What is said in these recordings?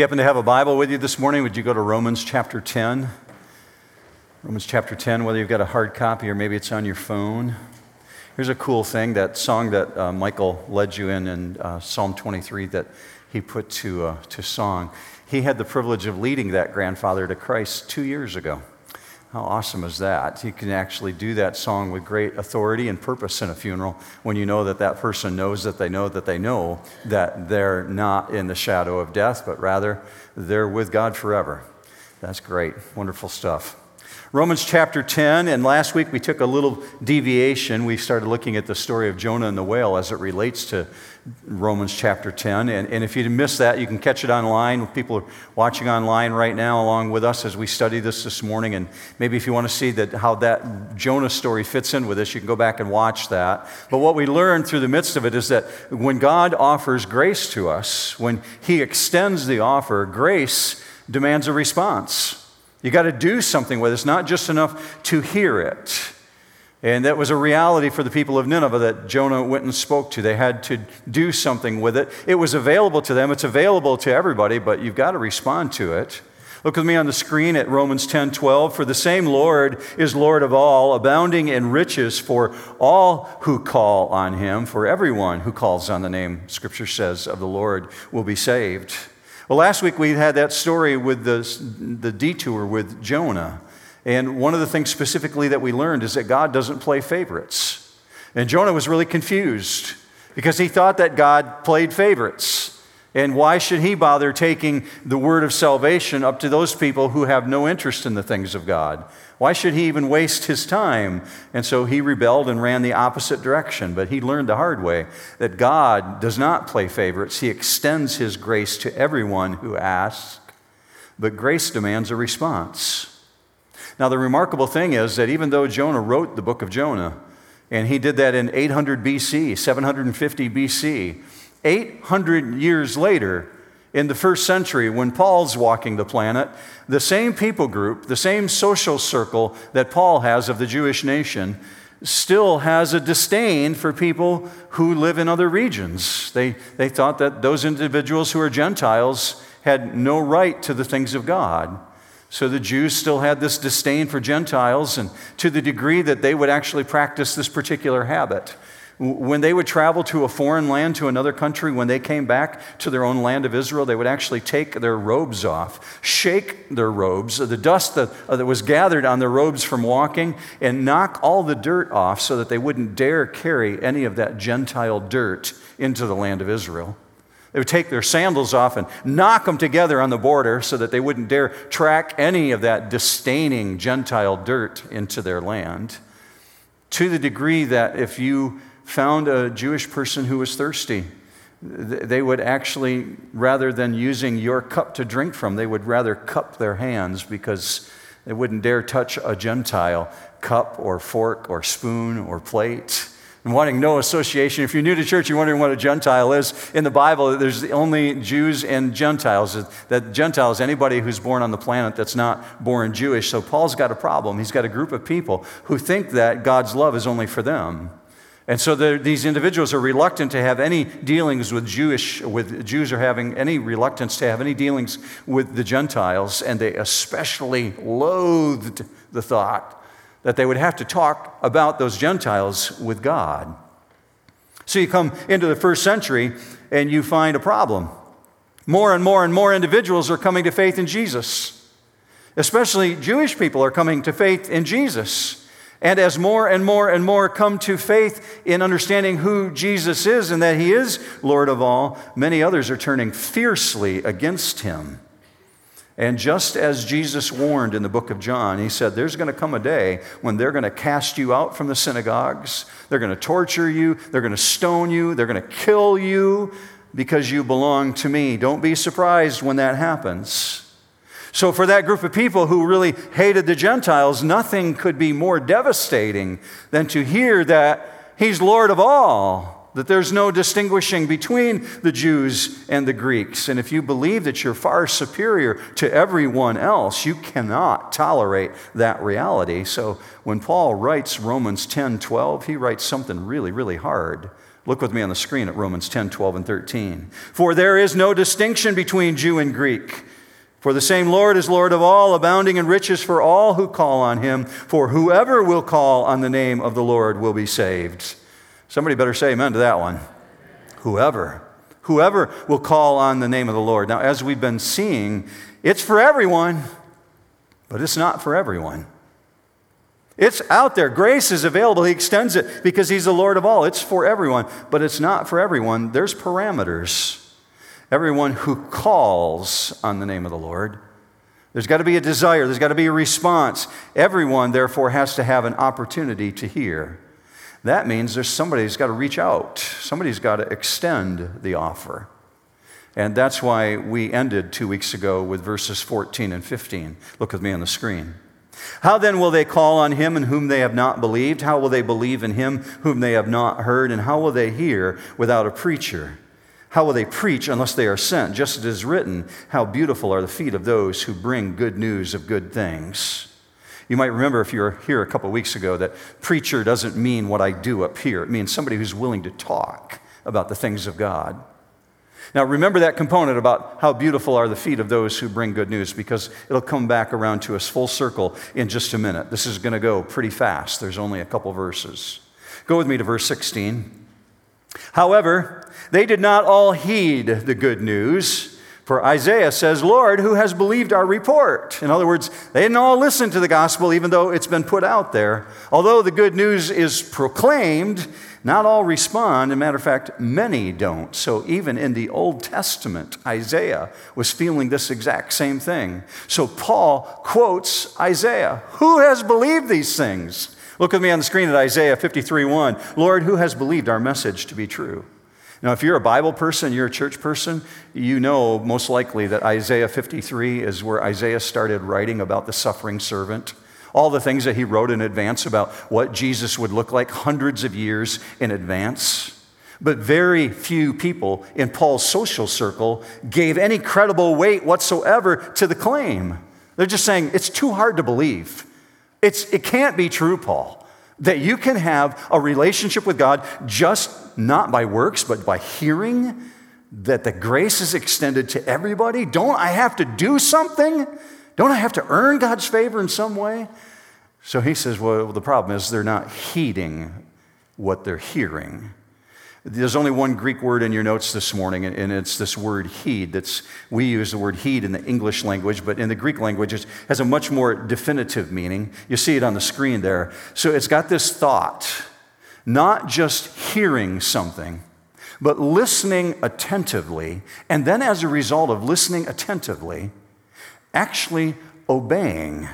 you happen to have a Bible with you this morning, would you go to Romans chapter 10? Romans chapter 10, whether you've got a hard copy or maybe it's on your phone. Here's a cool thing that song that uh, Michael led you in in uh, Psalm 23 that he put to, uh, to song. He had the privilege of leading that grandfather to Christ two years ago. How awesome is that? You can actually do that song with great authority and purpose in a funeral when you know that that person knows that they know that they know that they're not in the shadow of death, but rather they're with God forever. That's great. Wonderful stuff. Romans chapter 10, and last week we took a little deviation. We started looking at the story of Jonah and the whale as it relates to Romans chapter 10. And, and if you missed that, you can catch it online. People are watching online right now along with us as we study this this morning. And maybe if you want to see that, how that Jonah story fits in with this, you can go back and watch that. But what we learned through the midst of it is that when God offers grace to us, when He extends the offer, grace demands a response. You got to do something with it. It's not just enough to hear it. And that was a reality for the people of Nineveh that Jonah went and spoke to. They had to do something with it. It was available to them, it's available to everybody, but you've got to respond to it. Look with me on the screen at Romans 10 12. For the same Lord is Lord of all, abounding in riches for all who call on him. For everyone who calls on the name, Scripture says, of the Lord will be saved. Well, last week we had that story with the, the detour with Jonah. And one of the things specifically that we learned is that God doesn't play favorites. And Jonah was really confused because he thought that God played favorites. And why should he bother taking the word of salvation up to those people who have no interest in the things of God? Why should he even waste his time? And so he rebelled and ran the opposite direction. But he learned the hard way that God does not play favorites. He extends his grace to everyone who asks, but grace demands a response. Now, the remarkable thing is that even though Jonah wrote the book of Jonah, and he did that in 800 BC, 750 BC, 800 years later, in the first century, when Paul's walking the planet, the same people group, the same social circle that Paul has of the Jewish nation, still has a disdain for people who live in other regions. They, they thought that those individuals who are Gentiles had no right to the things of God. So the Jews still had this disdain for Gentiles, and to the degree that they would actually practice this particular habit. When they would travel to a foreign land, to another country, when they came back to their own land of Israel, they would actually take their robes off, shake their robes, the dust that, uh, that was gathered on their robes from walking, and knock all the dirt off so that they wouldn't dare carry any of that Gentile dirt into the land of Israel. They would take their sandals off and knock them together on the border so that they wouldn't dare track any of that disdaining Gentile dirt into their land. To the degree that if you found a Jewish person who was thirsty, they would actually, rather than using your cup to drink from, they would rather cup their hands because they wouldn't dare touch a Gentile cup or fork or spoon or plate. And wanting no association. If you're new to church, you're wondering what a Gentile is. In the Bible, there's only Jews and Gentiles. That Gentile is anybody who's born on the planet that's not born Jewish. So Paul's got a problem. He's got a group of people who think that God's love is only for them. And so these individuals are reluctant to have any dealings with Jewish, with Jews are having any reluctance to have any dealings with the Gentiles, and they especially loathed the thought that they would have to talk about those Gentiles with God. So you come into the first century and you find a problem. More and more and more individuals are coming to faith in Jesus. Especially Jewish people are coming to faith in Jesus. And as more and more and more come to faith in understanding who Jesus is and that he is Lord of all, many others are turning fiercely against him. And just as Jesus warned in the book of John, he said, There's going to come a day when they're going to cast you out from the synagogues. They're going to torture you. They're going to stone you. They're going to kill you because you belong to me. Don't be surprised when that happens. So, for that group of people who really hated the Gentiles, nothing could be more devastating than to hear that He's Lord of all, that there's no distinguishing between the Jews and the Greeks. And if you believe that you're far superior to everyone else, you cannot tolerate that reality. So, when Paul writes Romans 10 12, he writes something really, really hard. Look with me on the screen at Romans 10, 12, and 13. For there is no distinction between Jew and Greek. For the same Lord is Lord of all, abounding in riches for all who call on him. For whoever will call on the name of the Lord will be saved. Somebody better say amen to that one. Whoever. Whoever will call on the name of the Lord. Now, as we've been seeing, it's for everyone, but it's not for everyone. It's out there. Grace is available. He extends it because He's the Lord of all. It's for everyone, but it's not for everyone. There's parameters everyone who calls on the name of the Lord. There's got to be a desire, there's got to be a response. Everyone, therefore, has to have an opportunity to hear. That means there's somebody who's got to reach out, somebody's got to extend the offer. And that's why we ended two weeks ago with verses 14 and 15. Look with me on the screen. How then will they call on him in whom they have not believed? How will they believe in him whom they have not heard? And how will they hear without a preacher? How will they preach unless they are sent? Just as it is written, How beautiful are the feet of those who bring good news of good things. You might remember if you were here a couple of weeks ago that preacher doesn't mean what I do up here. It means somebody who's willing to talk about the things of God. Now, remember that component about how beautiful are the feet of those who bring good news because it'll come back around to us full circle in just a minute. This is going to go pretty fast. There's only a couple verses. Go with me to verse 16. However, they did not all heed the good news. For Isaiah says, Lord, who has believed our report? In other words, they didn't all listen to the gospel, even though it's been put out there. Although the good news is proclaimed, not all respond. As a matter of fact, many don't. So even in the Old Testament, Isaiah was feeling this exact same thing. So Paul quotes Isaiah Who has believed these things? Look with me on the screen at Isaiah 53 1. Lord, who has believed our message to be true? Now, if you're a Bible person, you're a church person, you know most likely that Isaiah 53 is where Isaiah started writing about the suffering servant. All the things that he wrote in advance about what Jesus would look like hundreds of years in advance. But very few people in Paul's social circle gave any credible weight whatsoever to the claim. They're just saying, it's too hard to believe. It's, it can't be true, Paul, that you can have a relationship with God just not by works, but by hearing that the grace is extended to everybody. Don't I have to do something? Don't I have to earn God's favor in some way? So he says, well, the problem is they're not heeding what they're hearing. There's only one Greek word in your notes this morning, and it's this word heed. That's, we use the word heed in the English language, but in the Greek language, it has a much more definitive meaning. You see it on the screen there. So it's got this thought, not just hearing something, but listening attentively, and then as a result of listening attentively, actually obeying.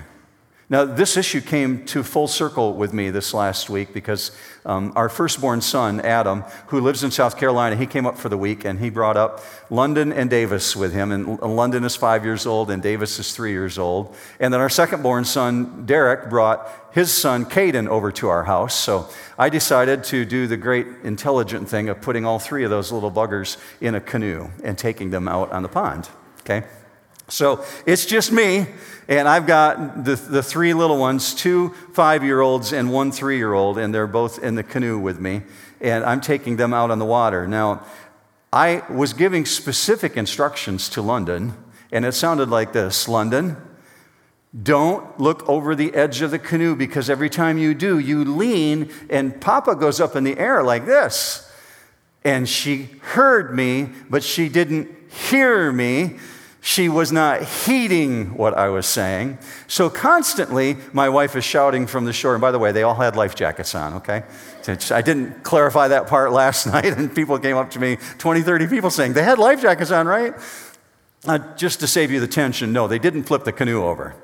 Now, this issue came to full circle with me this last week because um, our firstborn son, Adam, who lives in South Carolina, he came up for the week and he brought up London and Davis with him. And London is five years old and Davis is three years old. And then our secondborn son, Derek, brought his son, Caden, over to our house. So I decided to do the great intelligent thing of putting all three of those little buggers in a canoe and taking them out on the pond. Okay? So it's just me, and I've got the, the three little ones two five year olds and one three year old, and they're both in the canoe with me, and I'm taking them out on the water. Now, I was giving specific instructions to London, and it sounded like this London, don't look over the edge of the canoe because every time you do, you lean, and Papa goes up in the air like this. And she heard me, but she didn't hear me she was not heeding what I was saying. So constantly, my wife is shouting from the shore. And by the way, they all had life jackets on, okay? I didn't clarify that part last night, and people came up to me 20, 30 people saying, they had life jackets on, right? Uh, just to save you the tension, no, they didn't flip the canoe over.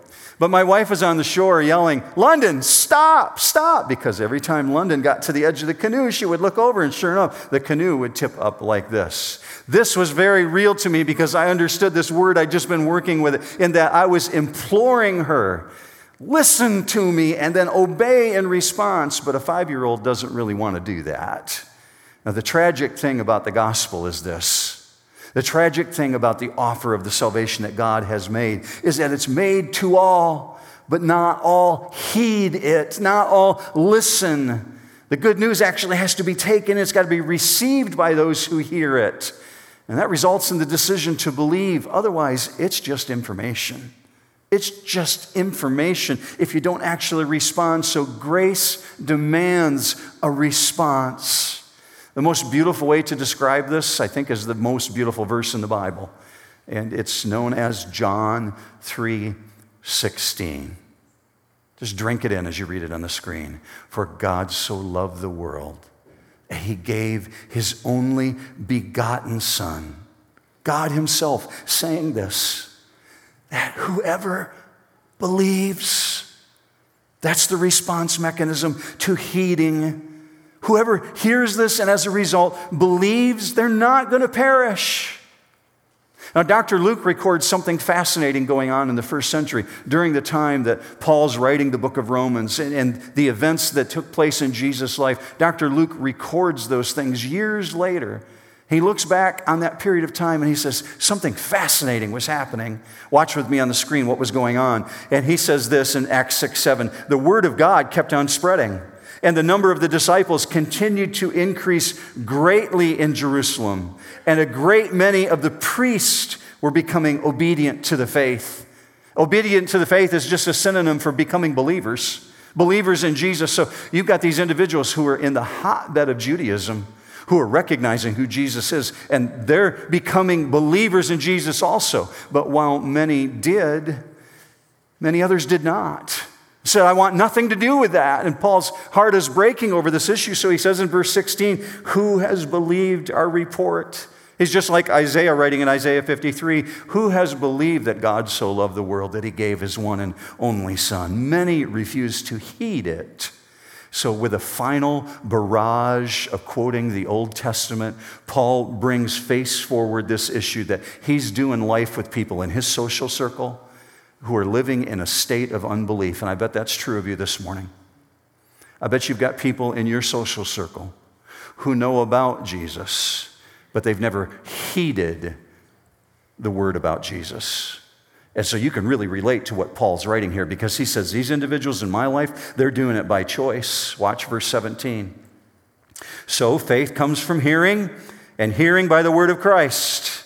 But my wife was on the shore yelling, London, stop, stop, because every time London got to the edge of the canoe, she would look over, and sure enough, the canoe would tip up like this. This was very real to me because I understood this word I'd just been working with, in that I was imploring her, listen to me, and then obey in response. But a five year old doesn't really want to do that. Now, the tragic thing about the gospel is this. The tragic thing about the offer of the salvation that God has made is that it's made to all, but not all heed it, not all listen. The good news actually has to be taken, it's got to be received by those who hear it. And that results in the decision to believe. Otherwise, it's just information. It's just information if you don't actually respond. So grace demands a response. The most beautiful way to describe this, I think, is the most beautiful verse in the Bible. And it's known as John 3 16. Just drink it in as you read it on the screen. For God so loved the world, he gave his only begotten Son. God Himself saying this that whoever believes, that's the response mechanism to heeding. Whoever hears this and as a result believes, they're not going to perish. Now, Dr. Luke records something fascinating going on in the first century during the time that Paul's writing the book of Romans and, and, the events that took place in Jesus' life. Dr. Luke records those things years later. He looks back on that period of time and he says, Something fascinating was happening. Watch with me on the screen what was going on. And he says this in Acts 6 7 The word of God kept on spreading and the number of the disciples continued to increase greatly in Jerusalem. And a great many of the priests were becoming obedient to the faith. Obedient to the faith is just a synonym for becoming believers, believers in Jesus. So you've got these individuals who are in the hotbed of Judaism who are recognizing who Jesus is, and they're becoming believers in Jesus also. But while many did, many others did not said, I want nothing to do with that. And Paul's heart is breaking over this issue. So he says in verse 16, Who has believed our report? He's just like Isaiah writing in Isaiah 53 Who has believed that God so loved the world that he gave his one and only Son? Many refuse to heed it. So, with a final barrage of quoting the Old Testament, Paul brings face forward this issue that he's doing life with people in his social circle who are living in a state of unbelief. And I bet that's true of you this morning. I bet you've got people in your social circle who know about Jesus, but they've never heeded the word about Jesus. And so you can really relate to what Paul's writing here because he says, These individuals in my life, they're doing it by choice. Watch verse 17. So faith comes from hearing, and hearing by the word of Christ.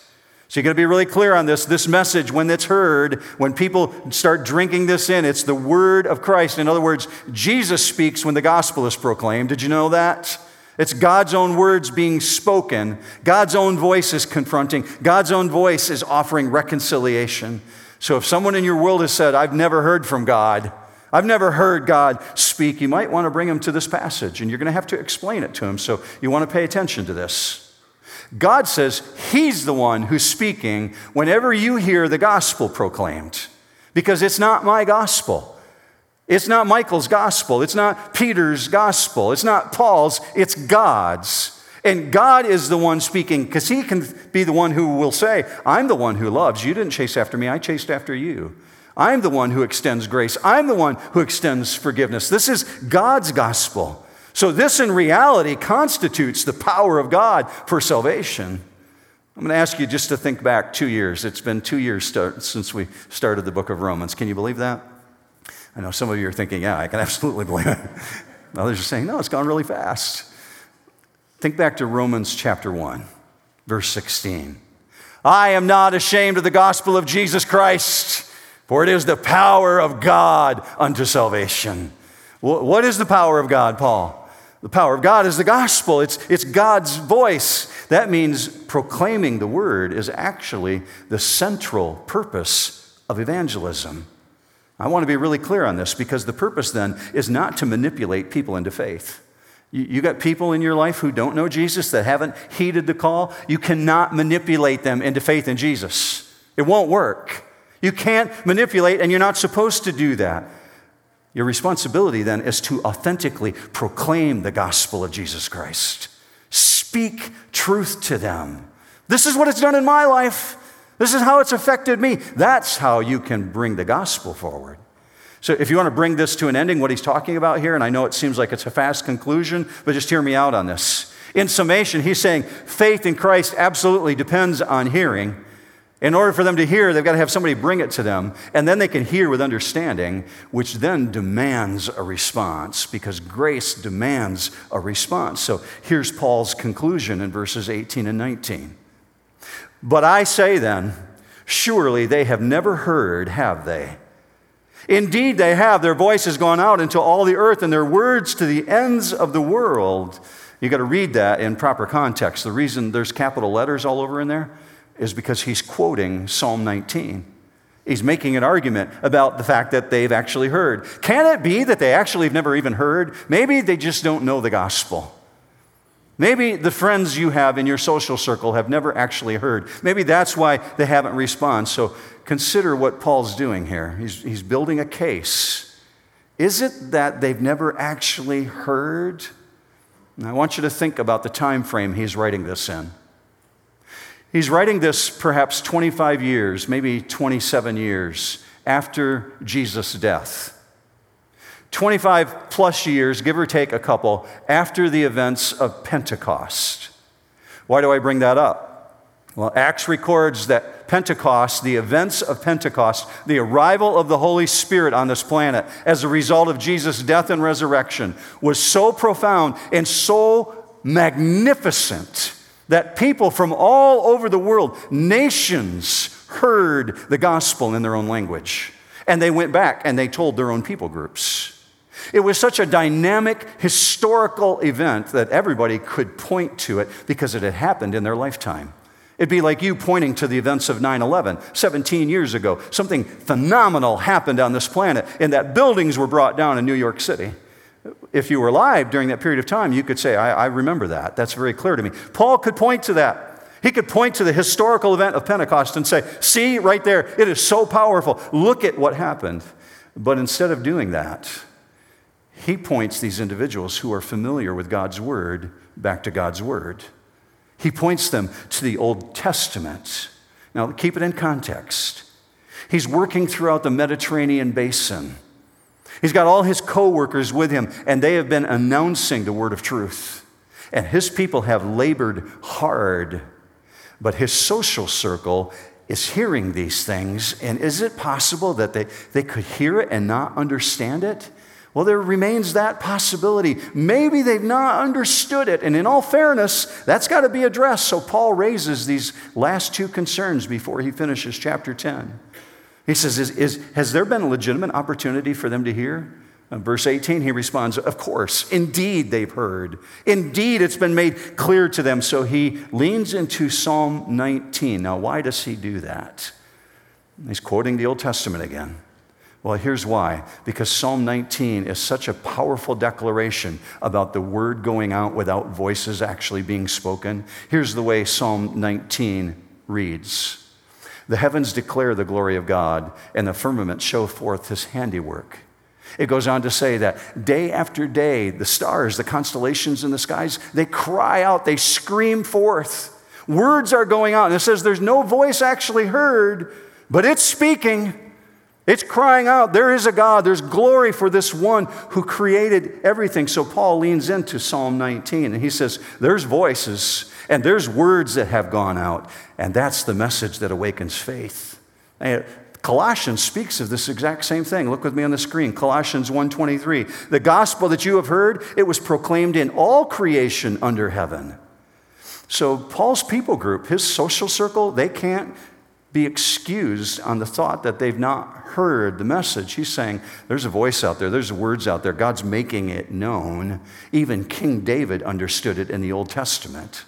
So you got to be really clear on this. This message, when it's heard, when people start drinking this in, it's the word of Christ. In other words, Jesus speaks when the gospel is proclaimed. Did you know that? It's God's own words being spoken. God's own voice is confronting. God's own voice is offering reconciliation. So if someone in your world has said, I've never heard from God, I've never heard God speak, you might want to bring him to this passage and you're going to have to explain it to him. So you want to pay attention to this. God says He's the one who's speaking whenever you hear the gospel proclaimed, because it's not my gospel. It's not Michael's gospel. It's not Peter's gospel. It's not Paul's. It's God's. And God is the one speaking because He can be the one who will say, I'm the one who loves. You didn't chase after me, I chased after you. I'm the one who extends grace. I'm the one who extends forgiveness. This is God's gospel. So, this in reality constitutes the power of God for salvation. I'm going to ask you just to think back two years. It's been two years start, since we started the book of Romans. Can you believe that? I know some of you are thinking, yeah, I can absolutely believe it. Others are saying, no, it's gone really fast. Think back to Romans chapter 1, verse 16. I am not ashamed of the gospel of Jesus Christ, for it is the power of God unto salvation. What is the power of God, Paul? The power of God is the gospel, it's, it's God's voice. That means proclaiming the word is actually the central purpose of evangelism. I want to be really clear on this because the purpose then is not to manipulate people into faith. You, you got people in your life who don't know Jesus that haven't heeded the call. You cannot manipulate them into faith in Jesus. It won't work. You can't manipulate, and you're not supposed to do that. Your responsibility then is to authentically proclaim the gospel of Jesus Christ. Speak truth to them. This is what it's done in my life. This is how it's affected me. That's how you can bring the gospel forward. So, if you want to bring this to an ending, what he's talking about here, and I know it seems like it's a fast conclusion, but just hear me out on this. In summation, he's saying faith in Christ absolutely depends on hearing, In order for them to hear, they've got to have somebody bring it to them, and then they can hear with understanding, which then demands a response because grace demands a response. So here's Paul's conclusion in verses 18 and 19. But I say then, surely they have never heard, have they? Indeed, they have. Their voice has gone out into all the earth, and their words to the ends of the world. You've got to read that in proper context. The reason there's capital letters all over in there is because he's quoting Psalm 19. He's making an argument about the fact that they've actually heard. Can it be that they actually have never even heard? Maybe they just don't know the gospel. Maybe the friends you have in your social circle have never actually heard. Maybe that's why they haven't responded. So consider what Paul's doing here. He's, he's building a case. Is it that they've never actually heard? And I want you to think about the time frame he's writing this in. He's writing this perhaps 25 years, maybe 27 years after Jesus' death. 25 plus years, give or take a couple, after the events of Pentecost. Why do I bring that up? Well, Acts records that Pentecost, the events of Pentecost, the arrival of the Holy Spirit on this planet as a result of Jesus' death and resurrection, was so profound and so magnificent that people from all over the world, nations, heard the gospel in their own language. And they went back and they told their own people groups. It was such a dynamic, historical event that everybody could point to it because it had happened in their lifetime. It'd be like you pointing to the events of 9 11, 17 years ago. Something phenomenal happened on this planet, and that buildings were brought down in New York City if you were alive during that period of time, you could say, I, I remember that. That's very clear to me. Paul could point to that. He could point to the historical event of Pentecost and say, See, right there, it is so powerful. Look at what happened. But instead of doing that, he points these individuals who are familiar with God's word back to God's word. He points them to the Old Testament. Now, keep it in context. He's working throughout the Mediterranean basin. He's got all his co-workers with him, and they have been announcing the word of truth. And his people have labored hard, but his social circle is hearing these things. And is it possible that they, they could hear it and not understand it? Well, there remains that possibility. Maybe they've not understood it. And in all fairness, that's got to be addressed. So Paul raises these last two concerns before he finishes chapter 10. He says, is, is, Has there been a legitimate opportunity for them to hear? In verse 18, he responds, Of course, indeed they've heard. Indeed, it's been made clear to them. So he leans into Psalm 19. Now, why does he do that? He's quoting the Old Testament again. Well, here's why. Because Psalm 19 is such a powerful declaration about the word going out without voices actually being spoken. Here's the way Psalm 19 reads. The heavens declare the glory of God, and the firmament show forth his handiwork. It goes on to say that day after day, the stars, the constellations in the skies, they cry out, they scream forth. Words are going out. And it says there's no voice actually heard, but it's speaking. It's crying out, there is a God, there's glory for this one who created everything. So Paul leans into Psalm 19 and he says, There's voices and there's words that have gone out, and that's the message that awakens faith. Colossians speaks of this exact same thing. Look with me on the screen. Colossians 1:23. The gospel that you have heard, it was proclaimed in all creation under heaven. So Paul's people group, his social circle, they can't be excused on the thought that they've not heard the message. He's saying, There's a voice out there, there's words out there. God's making it known. Even King David understood it in the Old Testament.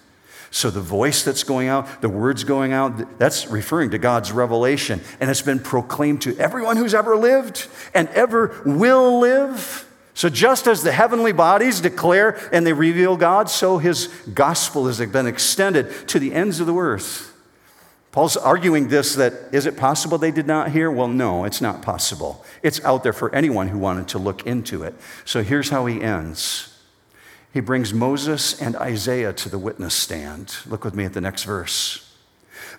So the voice that's going out, the words going out, that's referring to God's revelation. And it's been proclaimed to everyone who's ever lived and ever will live. So just as the heavenly bodies declare and they reveal God, so his gospel has been extended to the ends of the earth. Paul's arguing this that is it possible they did not hear? Well, no, it's not possible. It's out there for anyone who wanted to look into it. So here's how he ends he brings Moses and Isaiah to the witness stand. Look with me at the next verse.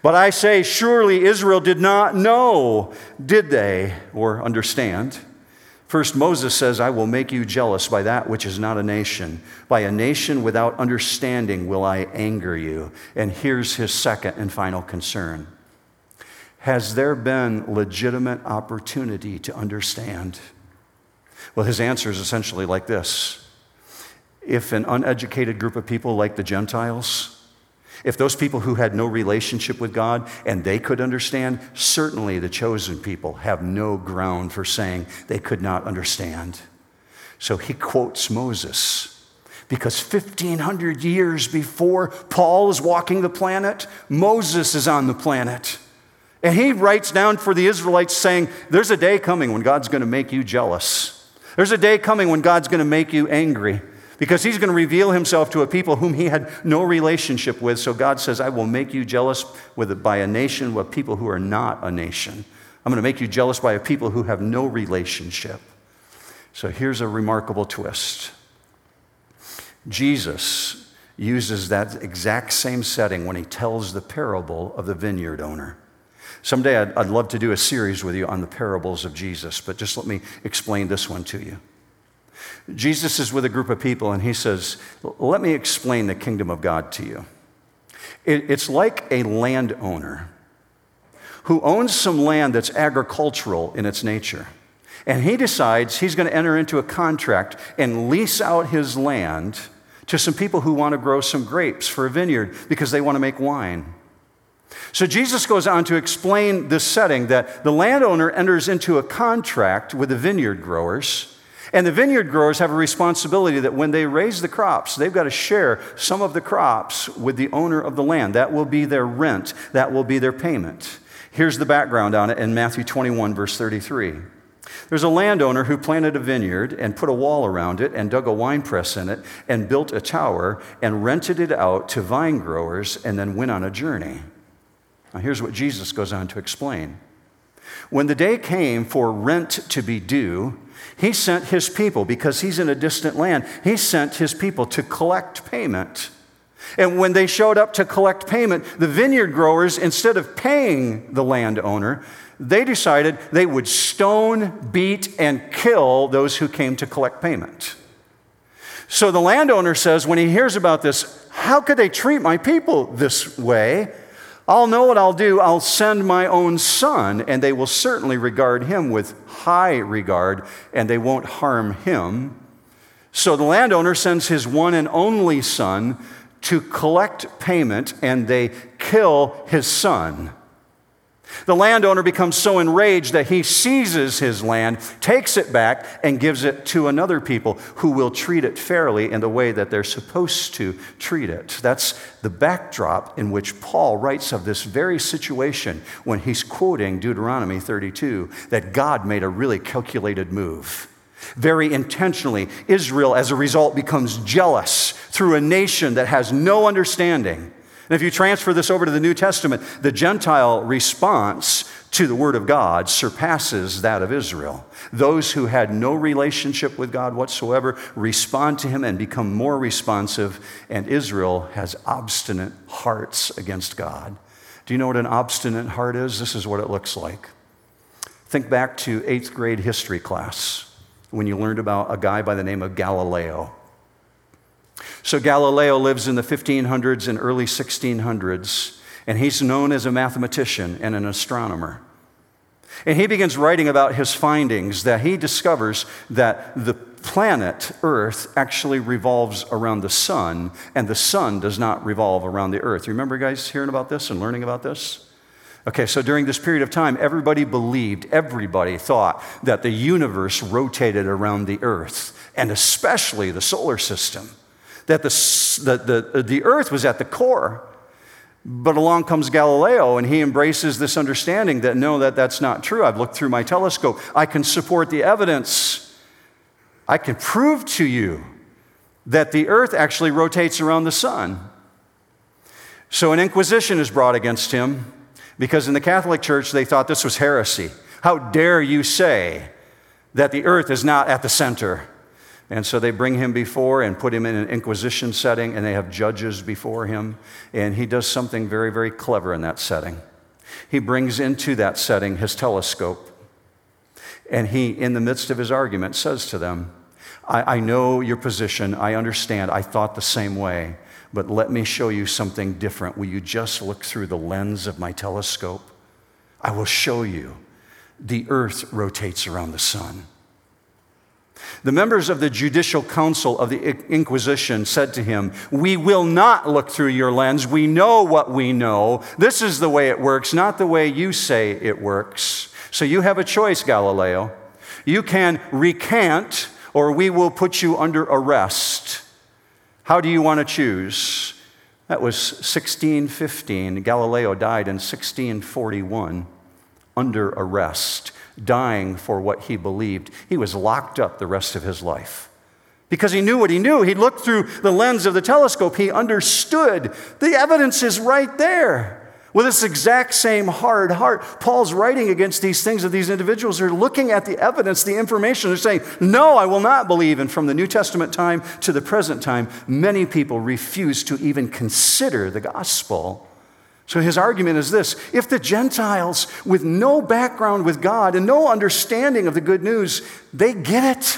But I say, surely Israel did not know, did they, or understand? First, Moses says, I will make you jealous by that which is not a nation. By a nation without understanding will I anger you. And here's his second and final concern Has there been legitimate opportunity to understand? Well, his answer is essentially like this If an uneducated group of people like the Gentiles, if those people who had no relationship with God and they could understand, certainly the chosen people have no ground for saying they could not understand. So he quotes Moses. Because 1500 years before Paul is walking the planet, Moses is on the planet. And he writes down for the Israelites saying, There's a day coming when God's going to make you jealous. There's a day coming when God's going to make you angry because he's going to reveal himself to a people whom he had no relationship with. So God says, I will make you jealous with, by a nation with people who are not a nation. I'm going to make you jealous by a people who have no relationship. So here's a remarkable twist Jesus uses that exact same setting when he tells the parable of the vineyard owner. Someday I'd, I'd love to do a series with you on the parables of Jesus, but just let me explain this one to you. Jesus is with a group of people and he says, Let me explain the kingdom of God to you. it's like a landowner who owns some land that's agricultural in its nature. And he decides he's going to enter into a contract and lease out his land to some people who want to grow some grapes for a vineyard because they want to make wine. So Jesus goes on to explain this setting that the landowner enters into a contract with the vineyard growers and the vineyard growers have a responsibility that when they raise the crops, they've got to share some of the crops with the owner of the land. That will be their rent, that will be their payment. Here's the background on it in Matthew 21, verse 33. There's a landowner who planted a vineyard and put a wall around it and dug a wine press in it and built a tower and rented it out to vine growers and then went on a journey. Now, here's what Jesus goes on to explain. When the day came for rent to be due, he sent his people, because he's in a distant land, he sent his people to collect payment. And when they showed up to collect payment, the vineyard growers, instead of paying the landowner, they decided they would stone, beat, and kill those who came to collect payment. So the landowner says, when he hears about this, how could they treat my people this way? I'll know what I'll do. I'll send my own son, and they will certainly regard him with high regard, and they won't harm him. So the landowner sends his one and only son to collect payment, and they kill his son. The landowner becomes so enraged that he seizes his land, takes it back, and gives it to another people who will treat it fairly in the way that they're supposed to treat it. That's the backdrop in which Paul writes of this very situation when he's quoting Deuteronomy 32 that God made a really calculated move. Very intentionally, Israel, as a result, becomes jealous through a nation that has no understanding and if you transfer this over to the New Testament, the Gentile response to the Word of God surpasses that of Israel. Those who had no relationship with God whatsoever respond to Him and become more responsive, and Israel has obstinate hearts against God. Do you know what an obstinate heart is? This is what it looks like. Think back to eighth grade history class when you learned about a guy by the name of Galileo. So Galileo lives in the 1500s and early 1600s, and he's known as a mathematician and an astronomer. And he begins writing about his findings that he discovers that the planet Earth actually revolves around the sun, and the sun does not revolve around the Earth. Remember, guys, hearing about this and learning about this? Okay, so during this period of time, everybody believed, everybody thought that the universe rotated around the Earth, and especially the solar system that the, the, the, the earth was at the core. But along comes Galileo, and he embraces this understanding that no, that, that's not true. I've looked through my telescope. I can support the evidence. I can prove to you that the earth actually rotates around the sun. So an inquisition is brought against him because in the Catholic Church they thought this was heresy. How dare you say that the earth is not at the center? And so they bring him before and put him in an inquisition setting, and they have judges before him. And he does something very, very clever in that setting. He brings into that setting his telescope. And he, in the midst of his argument, says to them, I, I know your position. I understand. I thought the same way. But let me show you something different. Will you just look through the lens of my telescope? I will show you. The earth rotates around the sun. The members of the judicial council of the Inquisition said to him, We will not look through your lens. We know what we know. This is the way it works, not the way you say it works. So you have a choice, Galileo. You can recant, or we will put you under arrest. How do you want to choose? That was 1615. Galileo died in 1641 under arrest, dying for what he believed. He was locked up the rest of his life. Because he knew what he knew. He looked through the lens of the telescope. He understood. The evidence is right there. With this exact same hard heart, Paul's writing against these things of these individuals are looking at the evidence, the information. They're saying, No, I will not believe. And from the New Testament time to the present time, many people refuse to even consider the gospel. So his argument is this if the Gentiles, with no background with God and no understanding of the good news, they get it,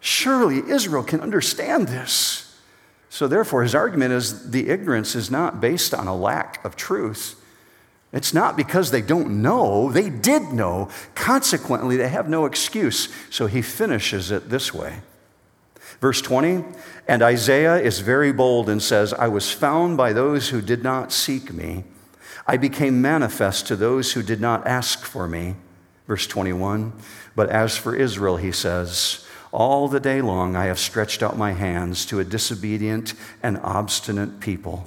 surely Israel can understand this. So, therefore, his argument is the ignorance is not based on a lack of truth. It's not because they don't know, they did know. Consequently, they have no excuse. So he finishes it this way. Verse 20, and Isaiah is very bold and says, I was found by those who did not seek me. I became manifest to those who did not ask for me. Verse 21, but as for Israel, he says, all the day long, I have stretched out my hands to a disobedient and obstinate people.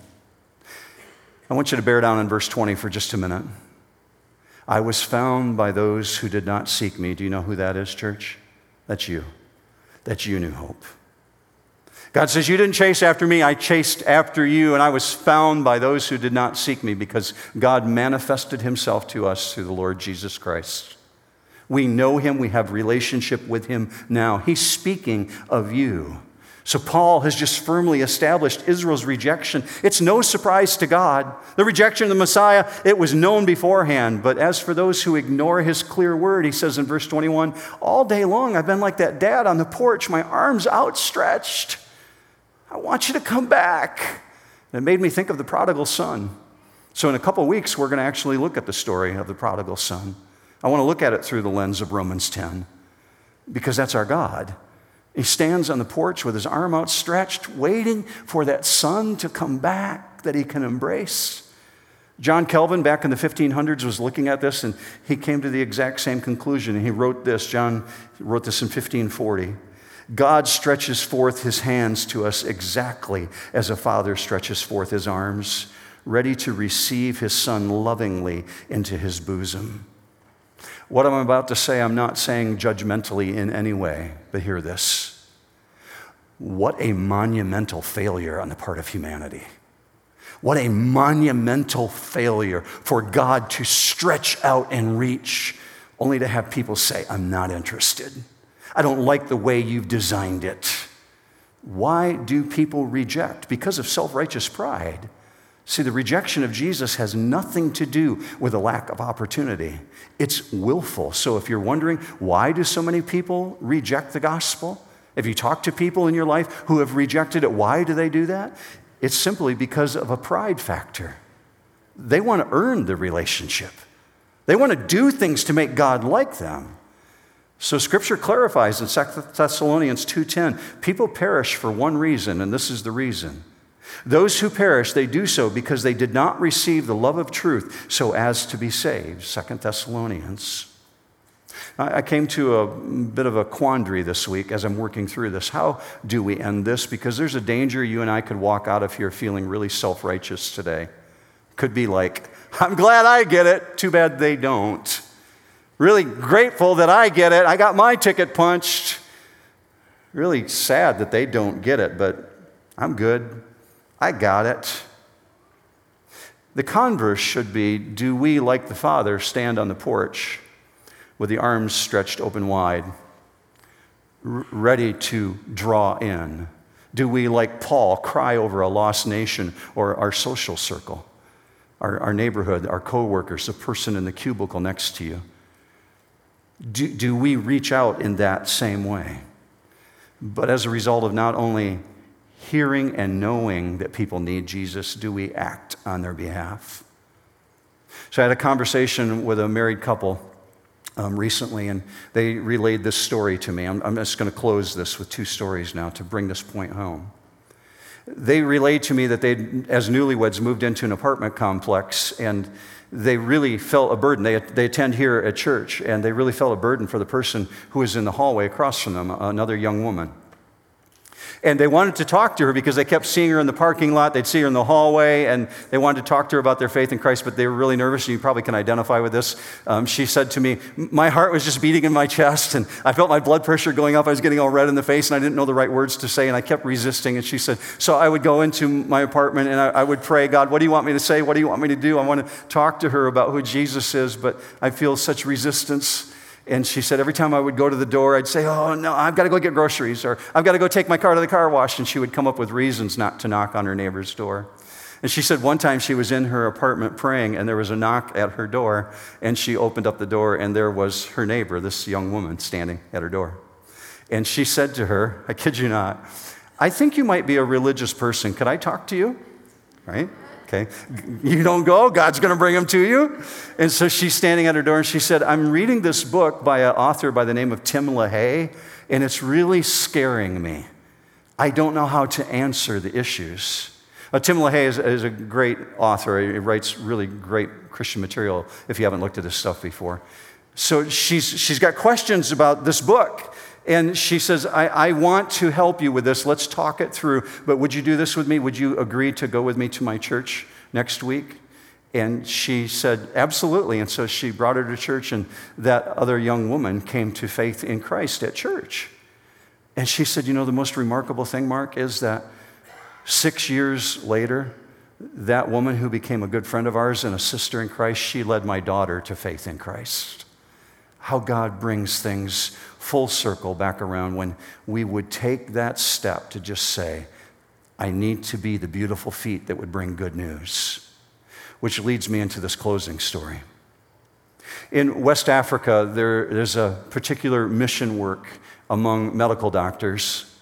I want you to bear down in verse 20 for just a minute. I was found by those who did not seek me. Do you know who that is, church? That's you. That's you, New Hope. God says, You didn't chase after me, I chased after you, and I was found by those who did not seek me because God manifested himself to us through the Lord Jesus Christ. We know him, we have relationship with him now. He's speaking of you. So Paul has just firmly established Israel's rejection. It's no surprise to God. The rejection of the Messiah, it was known beforehand. But as for those who ignore his clear word, he says in verse 21, all day long I've been like that dad on the porch, my arms outstretched. I want you to come back. And it made me think of the prodigal son. So in a couple weeks, we're going to actually look at the story of the prodigal son. I want to look at it through the lens of Romans 10 because that's our God. He stands on the porch with his arm outstretched, waiting for that son to come back that he can embrace. John Calvin, back in the 1500s, was looking at this and he came to the exact same conclusion. He wrote this. John wrote this in 1540. God stretches forth his hands to us exactly as a father stretches forth his arms, ready to receive his son lovingly into his bosom. What I'm about to say, I'm not saying judgmentally in any way, but hear this. What a monumental failure on the part of humanity. What a monumental failure for God to stretch out and reach, only to have people say, I'm not interested. I don't like the way you've designed it. Why do people reject? Because of self righteous pride. See, the rejection of Jesus has nothing to do with a lack of opportunity. It's willful. So if you're wondering, why do so many people reject the gospel? If you talk to people in your life who have rejected it, why do they do that? It's simply because of a pride factor. They want to earn the relationship. They want to do things to make God like them. So scripture clarifies in 2 Thessalonians 2:10, people perish for one reason, and this is the reason those who perish, they do so because they did not receive the love of truth so as to be saved. Second Thessalonians. I came to a bit of a quandary this week as I'm working through this. How do we end this? Because there's a danger you and I could walk out of here feeling really self righteous today. Could be like, I'm glad I get it, too bad they don't. Really grateful that I get it, I got my ticket punched. Really sad that they don't get it, but I'm good. I got it. The converse should be do we, like the Father, stand on the porch with the arms stretched open wide, ready to draw in? Do we, like Paul, cry over a lost nation or our social circle, our, our neighborhood, our coworkers, the person in the cubicle next to you? Do, do we reach out in that same way? But as a result of not only hearing and knowing that people need Jesus, do we act on their behalf? So I had a conversation with a married couple um, recently, and they relayed this story to me. I'm, I'm just going to close this with two stories now to bring this point home. They relayed to me that they, as newlyweds, moved into an apartment complex and they really felt a burden. They, they attend here at church, and they really felt a burden for the person who was in the hallway across from them, another young woman. And they wanted to talk to her because they kept seeing her in the parking lot. They'd see her in the hallway, and they wanted to talk to her about their faith in Christ, but they were really nervous. And you probably can identify with this. Um, she said to me, My heart was just beating in my chest, and I felt my blood pressure going up. I was getting all red in the face, and I didn't know the right words to say, and I kept resisting. And she said, So I would go into my apartment and I, I would pray, God, what do you want me to say? What do you want me to do? I want to talk to her about who Jesus is, but I feel such resistance. And she said, every time I would go to the door, I'd say, Oh, no, I've got to go get groceries, or I've got to go take my car to the car wash. And she would come up with reasons not to knock on her neighbor's door. And she said one time she was in her apartment praying, and there was a knock at her door, and she opened up the door, and there was her neighbor, this young woman, standing at her door. And she said to her, I kid you not, I think you might be a religious person. Could I talk to you? Right? Okay. You don't go, God's going to bring them to you. And so she's standing at her door and she said, I'm reading this book by an author by the name of Tim LaHaye, and it's really scaring me. I don't know how to answer the issues. Uh, Tim LaHaye is, is, a great author. He writes really great Christian material if you haven't looked at his stuff before. So she's, she's got questions about this book. And she says, I, I, want to help you with this. Let's talk it through. But would you do this with me? Would you agree to go with me to my church next week? And she said, Absolutely. And so she brought her to church, and that other young woman came to faith in Christ at church. And she said, You know, the most remarkable thing, Mark, is that six years later, that woman who became a good friend of ours and a sister in Christ, she led my daughter to faith in Christ. How God brings things full circle back around when we would take that step to just say, I need to be the beautiful feet that would bring good news. Which leads me into this closing story. In West Africa, there is a particular mission work among medical doctors.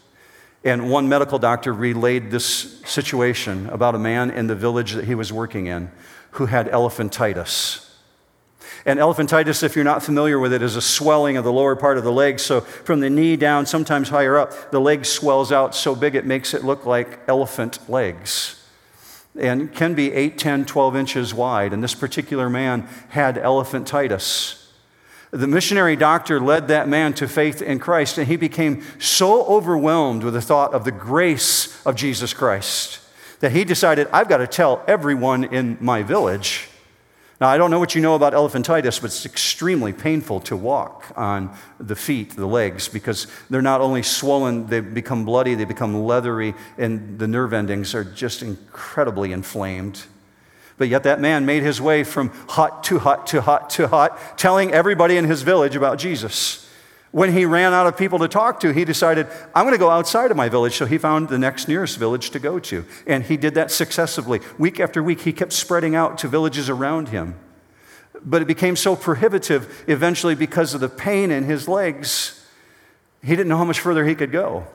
And one medical doctor relayed this situation about a man in the village that he was working in who had elephantitis. And elephantitis, if you're not familiar with it, is a swelling of the lower part of the leg. So from the knee down, sometimes higher up, the leg swells out so big it makes it look like elephant legs. And can be 8, 10, 12 inches wide. And this particular man had elephantitis. The missionary doctor led that man to faith in Christ, and he became so overwhelmed with the thought of the grace of Jesus Christ that he decided, I've got to tell everyone in my village now, I don't know what you know about elephantitis, but it's extremely painful to walk on the feet, the legs, because they're not only swollen, they become bloody, they become leathery, and the nerve endings are just incredibly inflamed. But yet, that man made his way from hot to hot to hot to hot, telling everybody in his village about Jesus. When he ran out of people to talk to, he decided, I'm going to go outside of my village. So he found the next nearest village to go to. And he did that successively. Week after week, he kept spreading out to villages around him. But it became so prohibitive eventually because of the pain in his legs, he didn't know how much further he could go.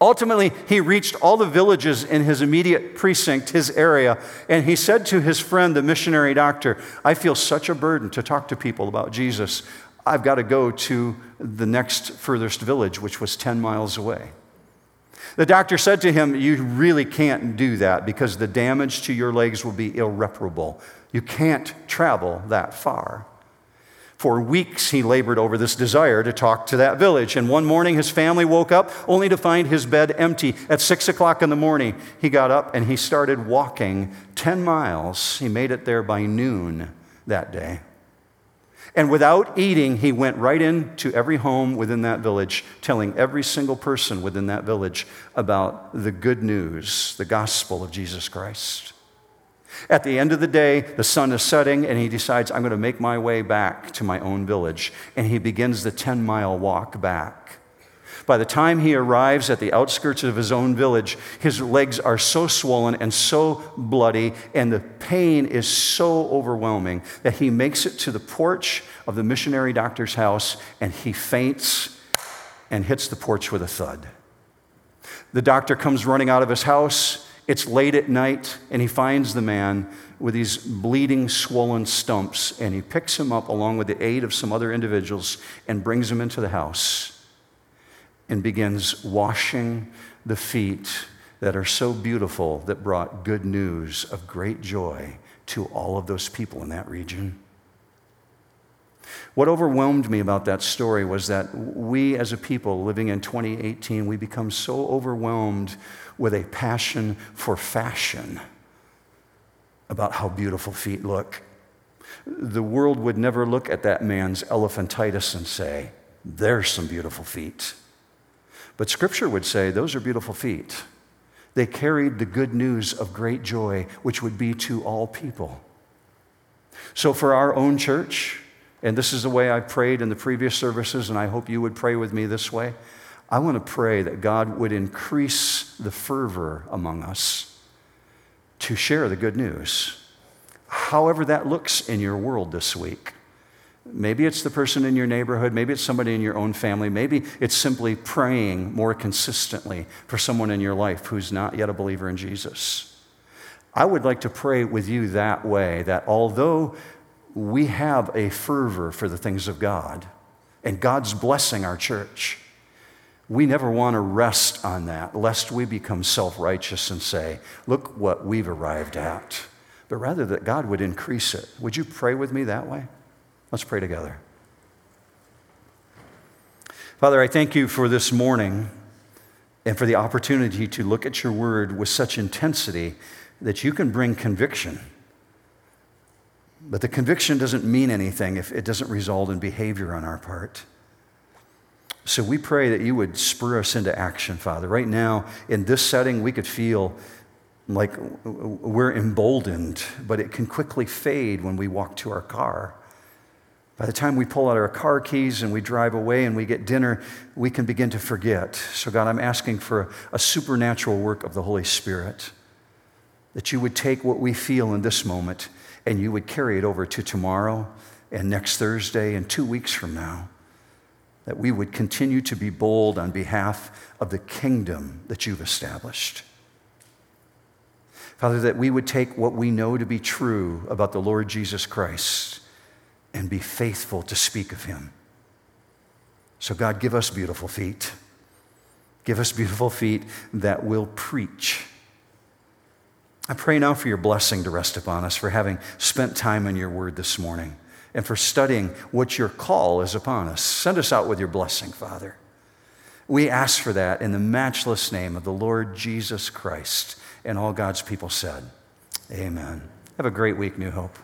Ultimately, he reached all the villages in his immediate precinct, his area, and he said to his friend, the missionary doctor, I feel such a burden to talk to people about Jesus. I've got to go to the next furthest village, which was 10 miles away. The doctor said to him, You really can't do that because the damage to your legs will be irreparable. You can't travel that far. For weeks, he labored over this desire to talk to that village. And one morning, his family woke up only to find his bed empty. At six o'clock in the morning, he got up and he started walking 10 miles. He made it there by noon that day. And without eating, he went right into every home within that village, telling every single person within that village about the good news, the gospel of Jesus Christ. At the end of the day, the sun is setting, and he decides, I'm going to make my way back to my own village. And he begins the 10 mile walk back. By the time he arrives at the outskirts of his own village, his legs are so swollen and so bloody, and the pain is so overwhelming that he makes it to the porch of the missionary doctor's house and he faints and hits the porch with a thud. The doctor comes running out of his house. It's late at night, and he finds the man with these bleeding, swollen stumps, and he picks him up along with the aid of some other individuals and brings him into the house and begins washing the feet that are so beautiful that brought good news of great joy to all of those people in that region. What overwhelmed me about that story was that we as a people living in 2018, we become so overwhelmed with a passion for fashion about how beautiful feet look. The world would never look at that man's elephantitis and say, There's some beautiful feet. But Scripture would say, Those are beautiful feet. They carried the good news of great joy, which would be to all people. So, for our own church, and this is the way I prayed in the previous services, and I hope you would pray with me this way. I want to pray that God would increase the fervor among us to share the good news, however that looks in your world this week. Maybe it's the person in your neighborhood, maybe it's somebody in your own family, maybe it's simply praying more consistently for someone in your life who's not yet a believer in Jesus. I would like to pray with you that way that although we have a fervor for the things of God and God's blessing our church, we never want to rest on that, lest we become self righteous and say, Look what we've arrived at. But rather that God would increase it. Would you pray with me that way? Let's pray together. Father, I thank you for this morning and for the opportunity to look at your word with such intensity that you can bring conviction. But the conviction doesn't mean anything if it doesn't result in behavior on our part. So we pray that you would spur us into action, Father. Right now, in this setting, we could feel like we're emboldened, but it can quickly fade when we walk to our car. By the time we pull out our car keys and we drive away and we get dinner, we can begin to forget. So, God, I'm asking for a supernatural work of the Holy Spirit, that you would take what we feel in this moment and you would carry it over to tomorrow and next Thursday and two weeks from now that we would continue to be bold on behalf of the kingdom that you've established. Father, that we would take what we know to be true about the Lord Jesus Christ and be faithful to speak of him. So, God, give us beautiful feet. Give us beautiful feet that will preach. I pray now for your blessing to rest upon us for having spent time in your word this morning and for studying what your call is upon us. Send us out with your blessing, Father. We ask for that in the matchless name of the Lord Jesus Christ. And all God's people said, Amen. Have a great week, New Hope.